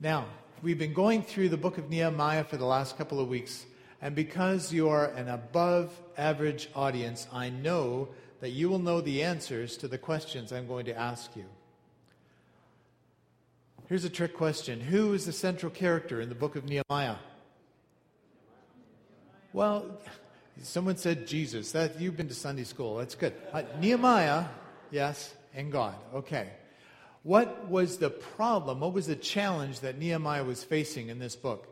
Now, we've been going through the book of Nehemiah for the last couple of weeks, and because you're an above average audience, I know that you will know the answers to the questions I'm going to ask you. Here's a trick question Who is the central character in the book of Nehemiah? Well, someone said Jesus. That you've been to Sunday school. That's good. Uh, Nehemiah, yes, and God. Okay. What was the problem? What was the challenge that Nehemiah was facing in this book?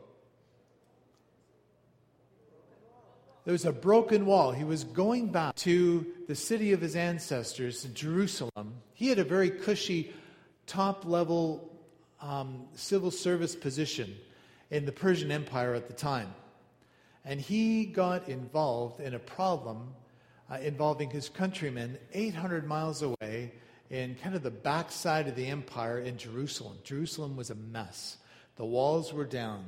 There was a broken wall. He was going back to the city of his ancestors, Jerusalem. He had a very cushy, top level um, civil service position in the Persian Empire at the time. And he got involved in a problem uh, involving his countrymen 800 miles away in kind of the backside of the empire in Jerusalem. Jerusalem was a mess, the walls were down.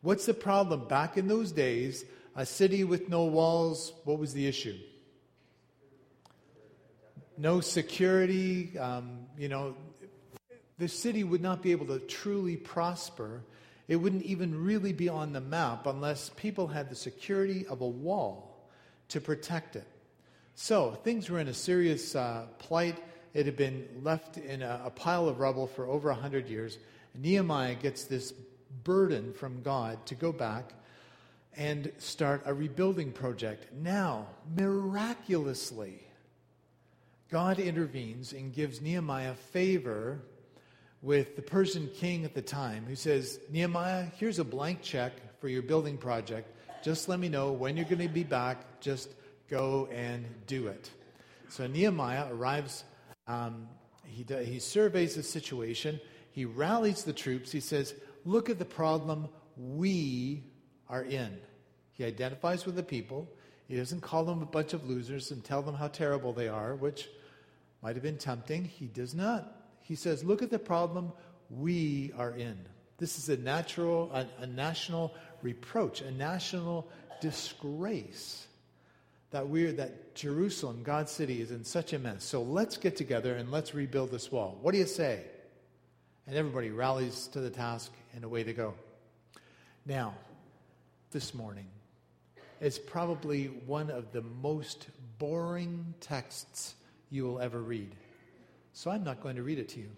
What's the problem? Back in those days, a city with no walls, what was the issue? No security. Um, you know, the city would not be able to truly prosper it wouldn't even really be on the map unless people had the security of a wall to protect it. So things were in a serious uh, plight. It had been left in a, a pile of rubble for over 100 years. Nehemiah gets this burden from God to go back and start a rebuilding project. Now, miraculously, God intervenes and gives Nehemiah favor with the Persian king at the time who says, Nehemiah, here's a blank check for your building project. Just let me know when you're going to be back. Just go and do it. So Nehemiah arrives, um, he, he surveys the situation, he rallies the troops. He says, Look at the problem we are in. He identifies with the people. He doesn't call them a bunch of losers and tell them how terrible they are, which might have been tempting. He does not he says, look at the problem we are in. This is a natural, a, a national reproach, a national disgrace that we're that Jerusalem, God's city, is in such a mess. So let's get together and let's rebuild this wall. What do you say? And everybody rallies to the task and away they go. Now, this morning is probably one of the most boring texts you will ever read. So I'm not going to read it to you.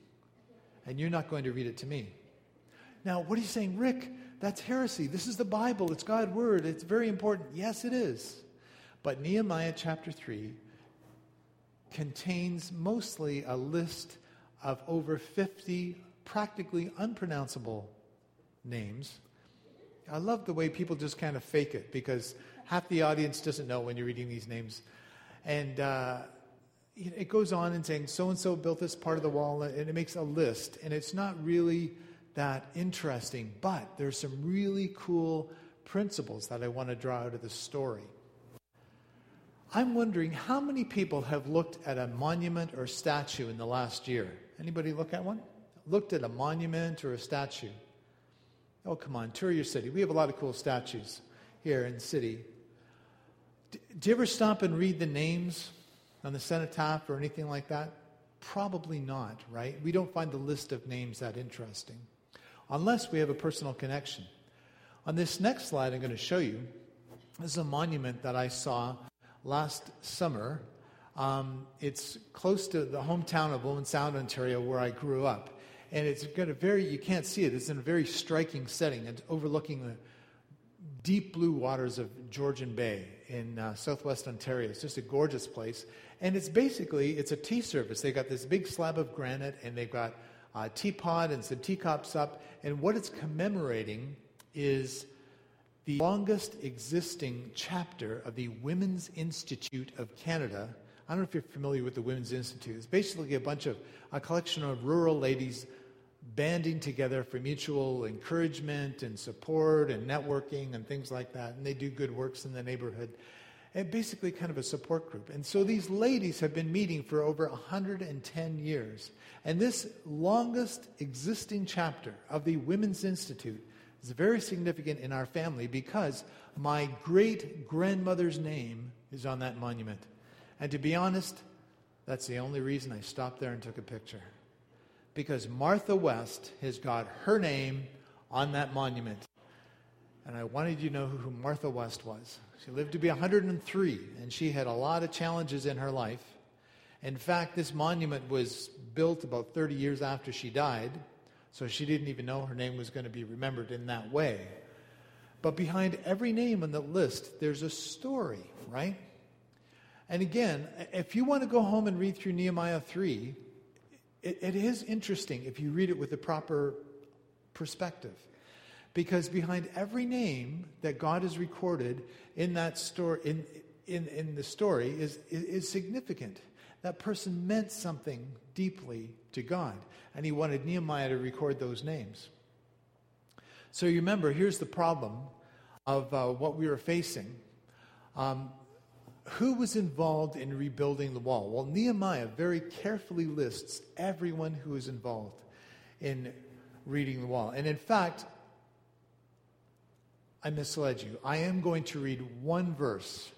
And you're not going to read it to me. Now, what are you saying? Rick, that's heresy. This is the Bible. It's God's word. It's very important. Yes, it is. But Nehemiah chapter 3 contains mostly a list of over 50 practically unpronounceable names. I love the way people just kind of fake it because half the audience doesn't know when you're reading these names. And uh, it goes on and saying so and so built this part of the wall, and it makes a list, and it's not really that interesting, but there's some really cool principles that I want to draw out of the story. I'm wondering how many people have looked at a monument or statue in the last year? Anybody look at one? Looked at a monument or a statue? Oh, come on, tour your city. We have a lot of cool statues here in the city. Do you ever stop and read the names on the cenotaph or anything like that? Probably not, right? We don't find the list of names that interesting unless we have a personal connection. On this next slide, I'm going to show you this is a monument that I saw last summer. Um, it's close to the hometown of Owen Sound, Ontario, where I grew up. And it's got a very, you can't see it, it's in a very striking setting. It's overlooking the deep blue waters of Georgian Bay in uh, southwest Ontario. It's just a gorgeous place. And it's basically, it's a tea service. They've got this big slab of granite and they've got a teapot and some teacups up. And what it's commemorating is the longest existing chapter of the Women's Institute of Canada. I don't know if you're familiar with the Women's Institute. It's basically a bunch of, a collection of rural ladies banding together for mutual encouragement and support and networking and things like that. And they do good works in the neighborhood and basically kind of a support group. And so these ladies have been meeting for over 110 years. And this longest existing chapter of the Women's Institute is very significant in our family because my great grandmother's name is on that monument. And to be honest, that's the only reason I stopped there and took a picture. because Martha West has got her name on that monument. And I wanted you to know who Martha West was. She lived to be 103, and she had a lot of challenges in her life. In fact, this monument was built about 30 years after she died, so she didn't even know her name was going to be remembered in that way. But behind every name on the list, there's a story, right? And again, if you want to go home and read through Nehemiah 3, it, it is interesting if you read it with the proper perspective. Because behind every name that God has recorded in that story, in, in, in the story is, is significant. That person meant something deeply to God, and he wanted Nehemiah to record those names. So you remember, here's the problem of uh, what we were facing. Um, who was involved in rebuilding the wall? Well, Nehemiah very carefully lists everyone who was involved in reading the wall. And in fact, I misled you. I am going to read one verse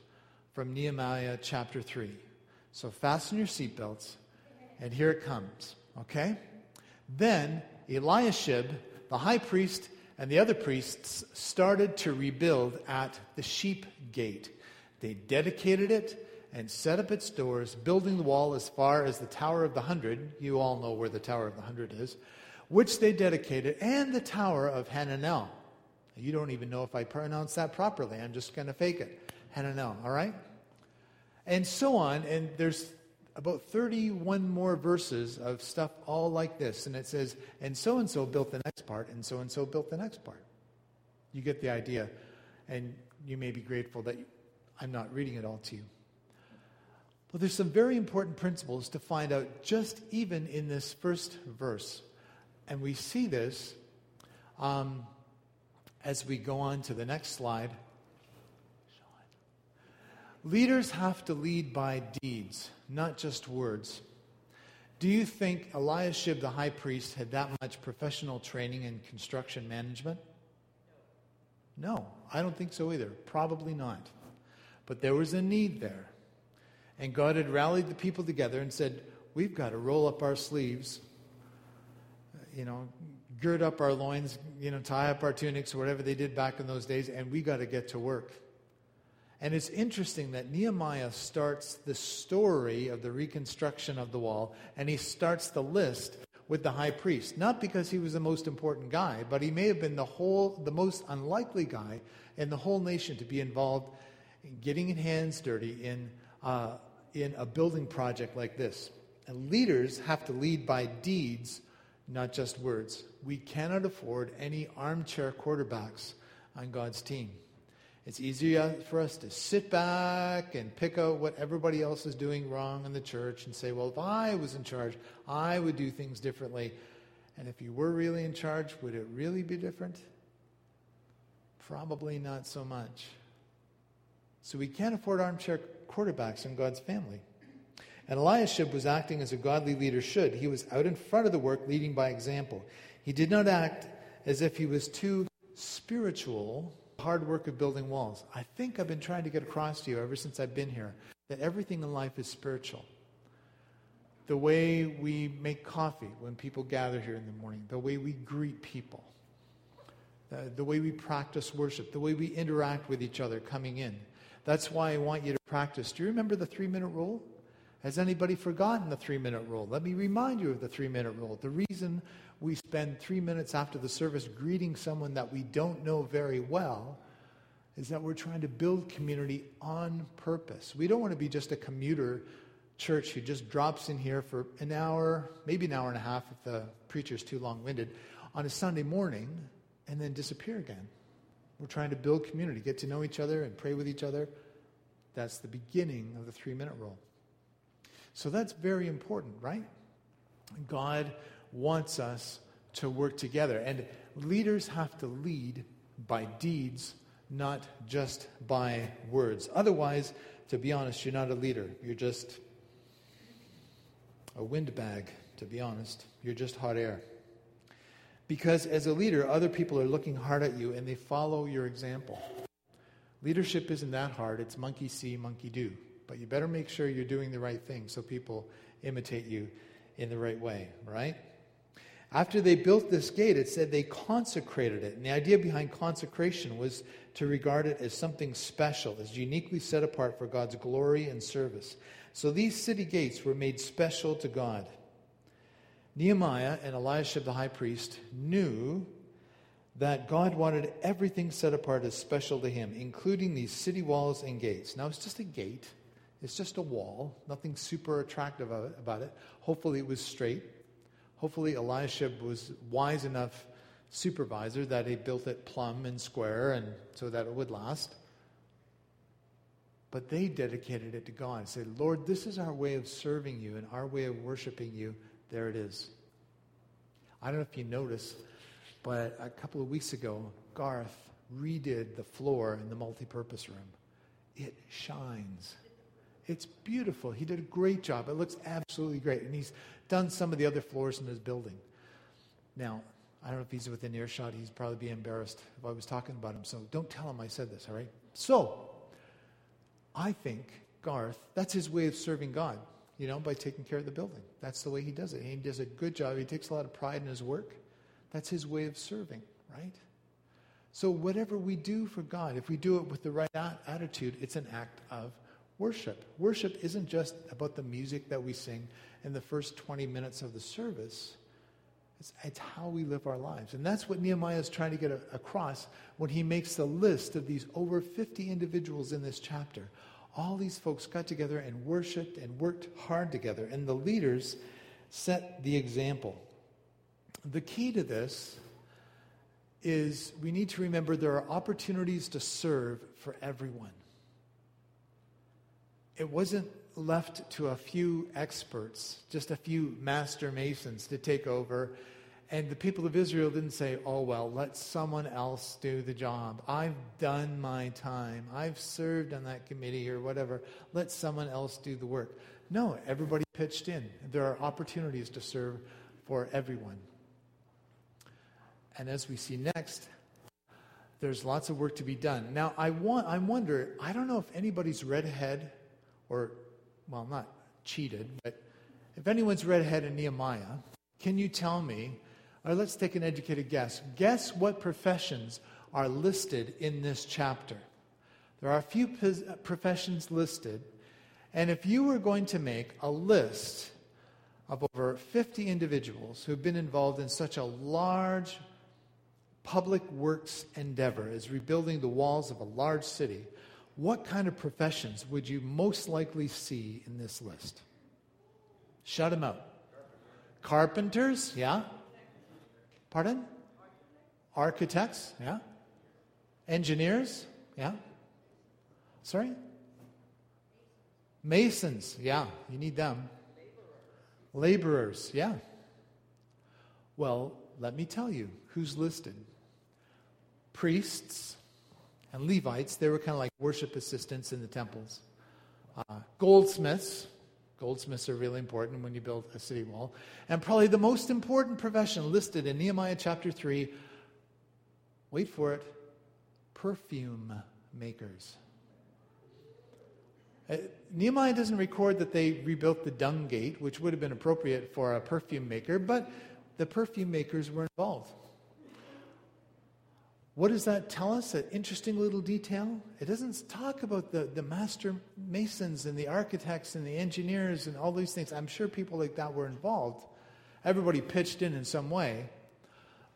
from Nehemiah chapter 3. So fasten your seatbelts, and here it comes, okay? Then Eliashib, the high priest, and the other priests started to rebuild at the sheep gate. They dedicated it and set up its doors, building the wall as far as the Tower of the Hundred. You all know where the Tower of the Hundred is, which they dedicated, and the Tower of Hananel. You don't even know if I pronounce that properly. I'm just going to fake it. Hananel, all right? And so on. And there's about 31 more verses of stuff all like this. And it says, and so and so built the next part, and so and so built the next part. You get the idea. And you may be grateful that I'm not reading it all to you. But there's some very important principles to find out just even in this first verse. And we see this um, as we go on to the next slide. Leaders have to lead by deeds, not just words. Do you think Eliashib the high priest had that much professional training in construction management? No, I don't think so either. Probably not. But there was a need there. And God had rallied the people together and said, We've got to roll up our sleeves, you know, gird up our loins, you know, tie up our tunics, whatever they did back in those days, and we got to get to work. And it's interesting that Nehemiah starts the story of the reconstruction of the wall, and he starts the list with the high priest. Not because he was the most important guy, but he may have been the whole, the most unlikely guy in the whole nation to be involved in getting his hands dirty in, uh, in a building project like this. And leaders have to lead by deeds, not just words. We cannot afford any armchair quarterbacks on God's team. It's easier for us to sit back and pick out what everybody else is doing wrong in the church and say, well, if I was in charge, I would do things differently. And if you were really in charge, would it really be different? Probably not so much. So we can't afford armchair quarterbacks in God's family. And Eliashib was acting as a godly leader should. He was out in front of the work, leading by example. He did not act as if he was too spiritual hard work of building walls. I think I've been trying to get across to you ever since I've been here that everything in life is spiritual. The way we make coffee when people gather here in the morning, the way we greet people, the, the way we practice worship, the way we interact with each other coming in. That's why I want you to practice. Do you remember the three minute rule? Has anybody forgotten the three minute rule? Let me remind you of the three minute rule. The reason we spend three minutes after the service greeting someone that we don't know very well is that we're trying to build community on purpose. We don't want to be just a commuter church who just drops in here for an hour, maybe an hour and a half if the preacher's too long winded, on a Sunday morning and then disappear again. We're trying to build community, get to know each other and pray with each other. That's the beginning of the three minute rule. So that's very important, right? God wants us to work together. And leaders have to lead by deeds, not just by words. Otherwise, to be honest, you're not a leader. You're just a windbag, to be honest. You're just hot air. Because as a leader, other people are looking hard at you and they follow your example. Leadership isn't that hard, it's monkey see, monkey do. But you better make sure you're doing the right thing so people imitate you in the right way, right? After they built this gate, it said they consecrated it. And the idea behind consecration was to regard it as something special, as uniquely set apart for God's glory and service. So these city gates were made special to God. Nehemiah and Eliashib the high priest knew that God wanted everything set apart as special to him, including these city walls and gates. Now, it's just a gate, it's just a wall, nothing super attractive about it. Hopefully, it was straight. Hopefully, Eliashib was wise enough supervisor that he built it plumb and square and so that it would last. But they dedicated it to God and said, Lord, this is our way of serving you and our way of worshiping you. There it is. I don't know if you noticed, but a couple of weeks ago, Garth redid the floor in the multi-purpose room. It shines. It's beautiful. He did a great job. It looks absolutely great. And he's done some of the other floors in his building. Now, I don't know if he's within earshot. He's probably be embarrassed if I was talking about him. So don't tell him I said this, all right? So, I think Garth, that's his way of serving God, you know, by taking care of the building. That's the way he does it. He does a good job. He takes a lot of pride in his work. That's his way of serving, right? So, whatever we do for God, if we do it with the right attitude, it's an act of worship. Worship isn't just about the music that we sing in the first 20 minutes of the service. It's, it's how we live our lives. And that's what Nehemiah is trying to get a, across when he makes the list of these over 50 individuals in this chapter. All these folks got together and worshiped and worked hard together, and the leaders set the example. The key to this is we need to remember there are opportunities to serve for everyone it wasn't left to a few experts, just a few master masons to take over. And the people of Israel didn't say, oh, well, let someone else do the job. I've done my time. I've served on that committee or whatever. Let someone else do the work. No, everybody pitched in. There are opportunities to serve for everyone. And as we see next, there's lots of work to be done. Now, I, want, I wonder, I don't know if anybody's read ahead or, well, not cheated, but if anyone's read ahead in Nehemiah, can you tell me, or let's take an educated guess, guess what professions are listed in this chapter? There are a few professions listed, and if you were going to make a list of over 50 individuals who've been involved in such a large public works endeavor as rebuilding the walls of a large city, what kind of professions would you most likely see in this list? Shut them out. Carpenters, yeah? Pardon? Architects, yeah? Engineers, yeah? Sorry? Masons, yeah, you need them. Laborers, yeah. Well, let me tell you who's listed priests, and Levites, they were kind of like worship assistants in the temples. Uh, goldsmiths, goldsmiths are really important when you build a city wall. And probably the most important profession listed in Nehemiah chapter 3 wait for it perfume makers. Uh, Nehemiah doesn't record that they rebuilt the dung gate, which would have been appropriate for a perfume maker, but the perfume makers were involved. What does that tell us? That interesting little detail? It doesn't talk about the, the master masons and the architects and the engineers and all these things. I'm sure people like that were involved. Everybody pitched in in some way.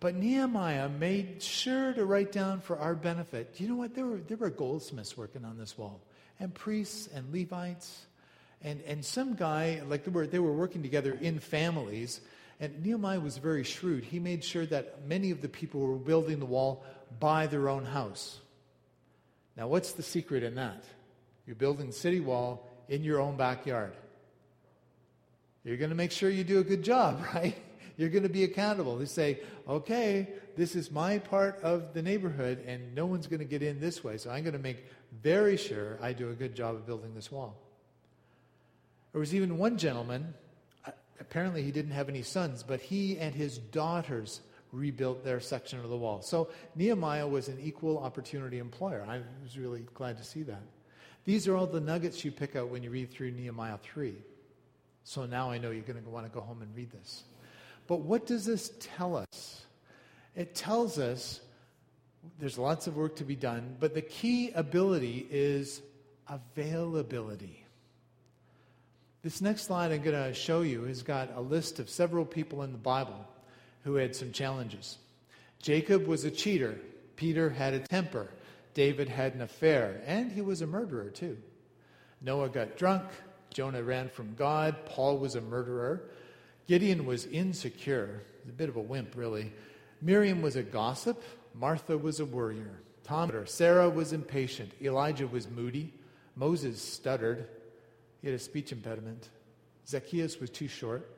But Nehemiah made sure to write down for our benefit. You know what? There were, there were goldsmiths working on this wall, and priests and Levites. And, and some guy, like they were, they were working together in families. And Nehemiah was very shrewd. He made sure that many of the people were building the wall by their own house. Now, what's the secret in that? You're building city wall in your own backyard. You're going to make sure you do a good job, right? You're going to be accountable. They say, okay, this is my part of the neighborhood, and no one's going to get in this way, so I'm going to make very sure I do a good job of building this wall. There was even one gentleman, apparently he didn't have any sons, but he and his daughters rebuilt their section of the wall. So Nehemiah was an equal opportunity employer. I was really glad to see that. These are all the nuggets you pick out when you read through Nehemiah 3. So now I know you're going to want to go home and read this. But what does this tell us? It tells us there's lots of work to be done, but the key ability is availability. This next slide I'm going to show you has got a list of several people in the Bible who had some challenges. Jacob was a cheater, Peter had a temper, David had an affair, and he was a murderer too. Noah got drunk, Jonah ran from God, Paul was a murderer, Gideon was insecure, a bit of a wimp really. Miriam was a gossip, Martha was a worrier. Tom, Sarah was impatient, Elijah was moody, Moses stuttered, he had a speech impediment. Zacchaeus was too short,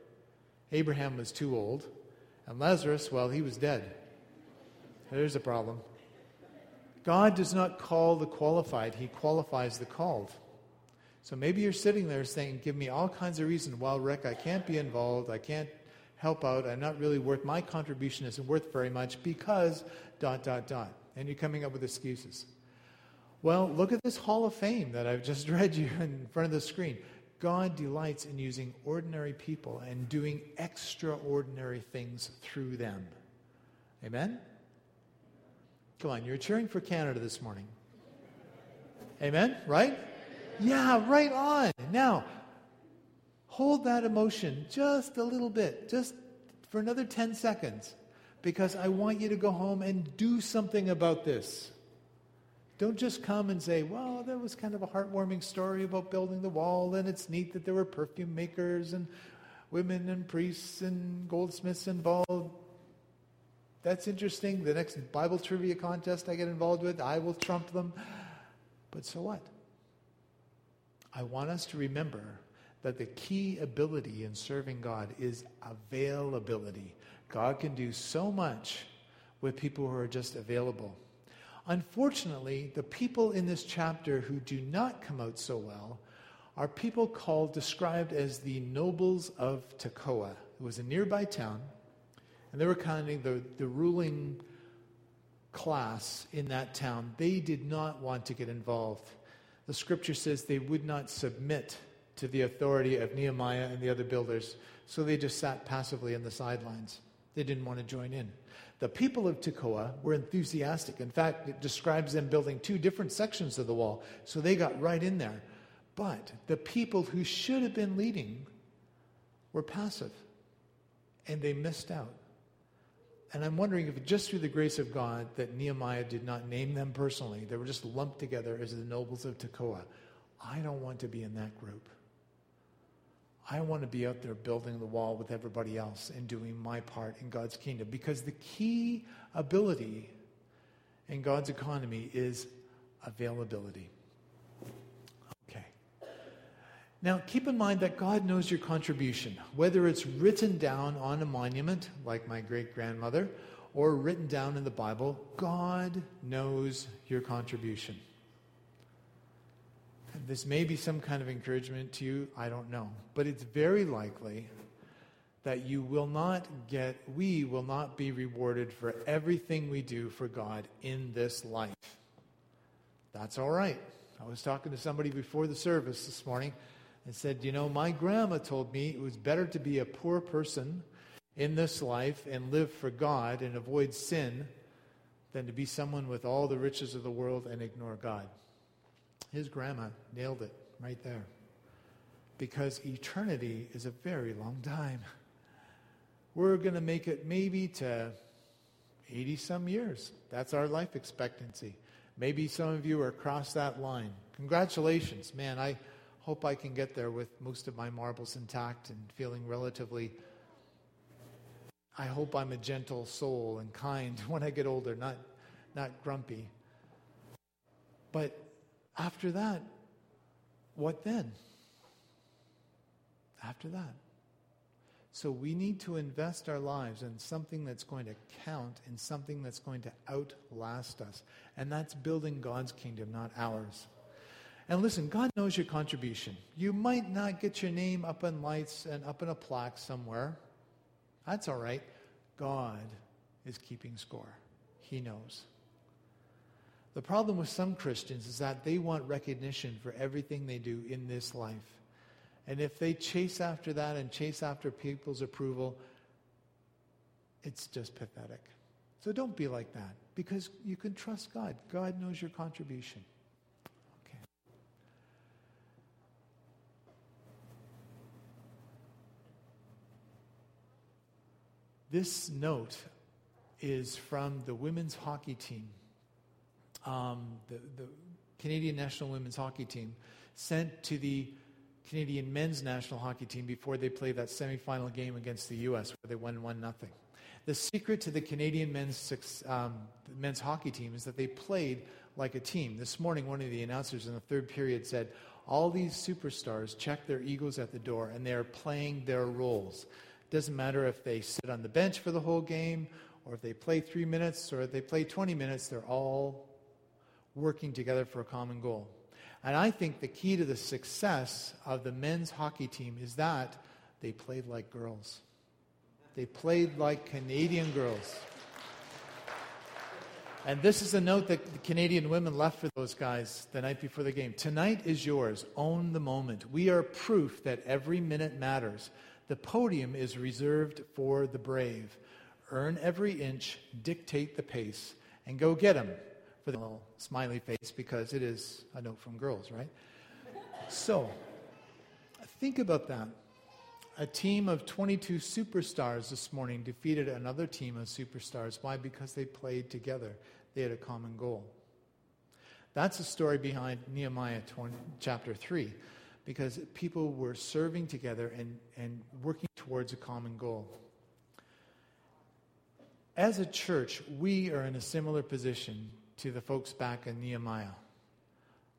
Abraham was too old, and Lazarus, well, he was dead. There's a problem. God does not call the qualified, He qualifies the called. So maybe you're sitting there saying, Give me all kinds of reasons why, Rick, I can't be involved, I can't help out, I'm not really worth, my contribution isn't worth very much because dot, dot, dot. And you're coming up with excuses. Well, look at this Hall of Fame that I've just read you in front of the screen. God delights in using ordinary people and doing extraordinary things through them. Amen? Come on, you're cheering for Canada this morning. Amen? Right? Yeah, right on. Now, hold that emotion just a little bit, just for another 10 seconds, because I want you to go home and do something about this. Don't just come and say, well, that was kind of a heartwarming story about building the wall, and it's neat that there were perfume makers and women and priests and goldsmiths involved. That's interesting. The next Bible trivia contest I get involved with, I will trump them. But so what? I want us to remember that the key ability in serving God is availability. God can do so much with people who are just available. Unfortunately, the people in this chapter who do not come out so well are people called, described as the nobles of Tekoa. It was a nearby town and they were kind of the, the ruling class in that town. They did not want to get involved. The scripture says they would not submit to the authority of Nehemiah and the other builders, so they just sat passively in the sidelines. They didn't want to join in. The people of Tekoa were enthusiastic. In fact, it describes them building two different sections of the wall, so they got right in there. But the people who should have been leading were passive, and they missed out. And I'm wondering if just through the grace of God that Nehemiah did not name them personally, they were just lumped together as the nobles of Tekoa. I don't want to be in that group. I want to be out there building the wall with everybody else and doing my part in God's kingdom because the key ability in God's economy is availability. Okay. Now, keep in mind that God knows your contribution, whether it's written down on a monument, like my great grandmother, or written down in the Bible, God knows your contribution. This may be some kind of encouragement to you, I don't know. But it's very likely that you will not get, we will not be rewarded for everything we do for God in this life. That's all right. I was talking to somebody before the service this morning and said, You know, my grandma told me it was better to be a poor person in this life and live for God and avoid sin than to be someone with all the riches of the world and ignore God. His grandma nailed it right there. Because eternity is a very long time. We're going to make it maybe to 80 some years. That's our life expectancy. Maybe some of you are across that line. Congratulations, man. I hope I can get there with most of my marbles intact and feeling relatively. I hope I'm a gentle soul and kind when I get older, not, not grumpy. But after that, what then? After that. So we need to invest our lives in something that's going to count, in something that's going to outlast us. And that's building God's kingdom, not ours. And listen, God knows your contribution. You might not get your name up in lights and up in a plaque somewhere. That's all right. God is keeping score. He knows. The problem with some Christians is that they want recognition for everything they do in this life. And if they chase after that and chase after people's approval, it's just pathetic. So don't be like that because you can trust God. God knows your contribution. Okay. This note is from the women's hockey team, um, the, the Canadian national women's hockey team, sent to the Canadian men's national hockey team before they played that semifinal game against the U.S., where they won 1 0. The secret to the Canadian men's, um, men's hockey team is that they played like a team. This morning, one of the announcers in the third period said, All these superstars check their egos at the door and they are playing their roles. It doesn't matter if they sit on the bench for the whole game or if they play three minutes or if they play 20 minutes, they're all working together for a common goal. And I think the key to the success of the men's hockey team is that they played like girls. They played like Canadian girls. And this is a note that the Canadian women left for those guys the night before the game. Tonight is yours. Own the moment. We are proof that every minute matters. The podium is reserved for the brave. Earn every inch, dictate the pace, and go get them for the little smiley face because it is a note from girls, right? So, think about that a team of 22 superstars this morning defeated another team of superstars. Why? Because they played together, they had a common goal. That's the story behind Nehemiah 20, chapter 3, because people were serving together and, and working towards a common goal. As a church, we are in a similar position to the folks back in Nehemiah.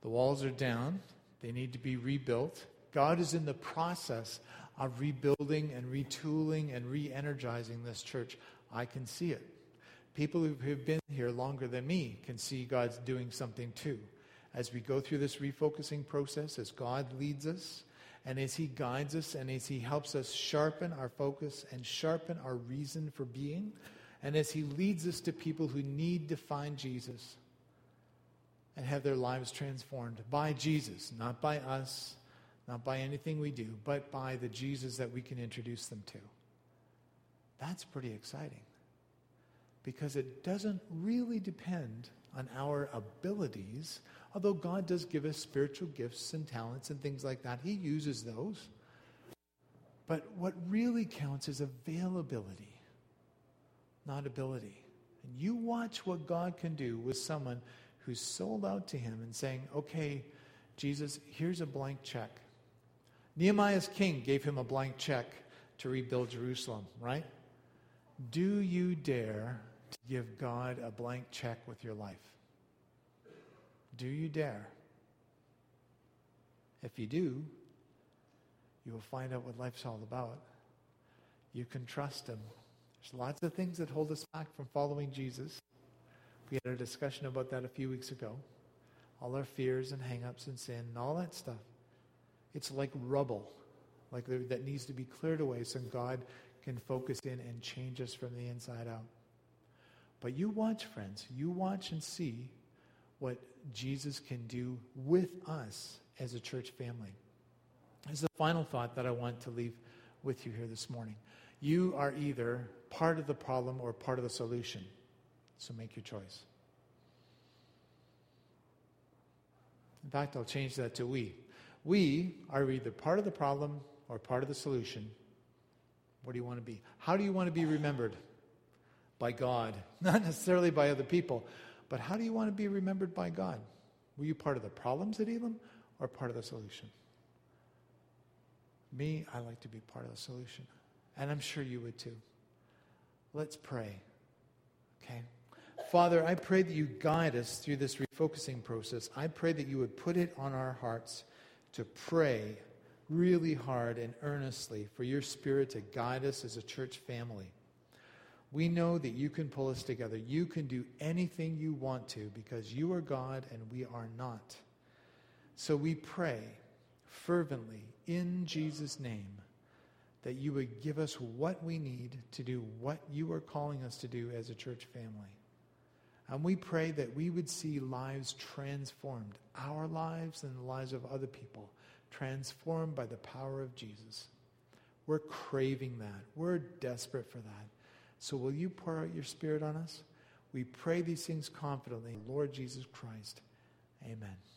The walls are down, they need to be rebuilt. God is in the process of rebuilding and retooling and re energizing this church. I can see it. People who have been here longer than me can see God's doing something too. As we go through this refocusing process, as God leads us, and as He guides us, and as He helps us sharpen our focus and sharpen our reason for being, and as He leads us to people who need to find Jesus and have their lives transformed by Jesus, not by us, not by anything we do, but by the Jesus that we can introduce them to. That's pretty exciting because it doesn't really depend on our abilities, although God does give us spiritual gifts and talents and things like that. He uses those. But what really counts is availability, not ability. And you watch what God can do with someone who's sold out to Him and saying, okay, Jesus, here's a blank check. Nehemiah's king gave him a blank check to rebuild Jerusalem, right? Do you dare to give God a blank check with your life? Do you dare? If you do, you will find out what life's all about. You can trust Him. There's lots of things that hold us back from following Jesus. We had a discussion about that a few weeks ago. All our fears and hangups and sin and all that stuff. It's like rubble, like that needs to be cleared away so God can focus in and change us from the inside out. But you watch, friends. You watch and see what Jesus can do with us as a church family. This is the final thought that I want to leave with you here this morning. You are either part of the problem or part of the solution. So make your choice. In fact, I'll change that to we. We are either part of the problem or part of the solution. What do you want to be? How do you want to be remembered? By God, not necessarily by other people, but how do you want to be remembered by God? Were you part of the problems at Elim or part of the solution? Me, I like to be part of the solution. And I'm sure you would too. Let's pray. Okay? Father, I pray that you guide us through this refocusing process. I pray that you would put it on our hearts to pray really hard and earnestly for your Spirit to guide us as a church family. We know that you can pull us together. You can do anything you want to because you are God and we are not. So we pray fervently in Jesus' name that you would give us what we need to do what you are calling us to do as a church family. And we pray that we would see lives transformed, our lives and the lives of other people, transformed by the power of Jesus. We're craving that. We're desperate for that. So will you pour out your Spirit on us? We pray these things confidently. Lord Jesus Christ. Amen.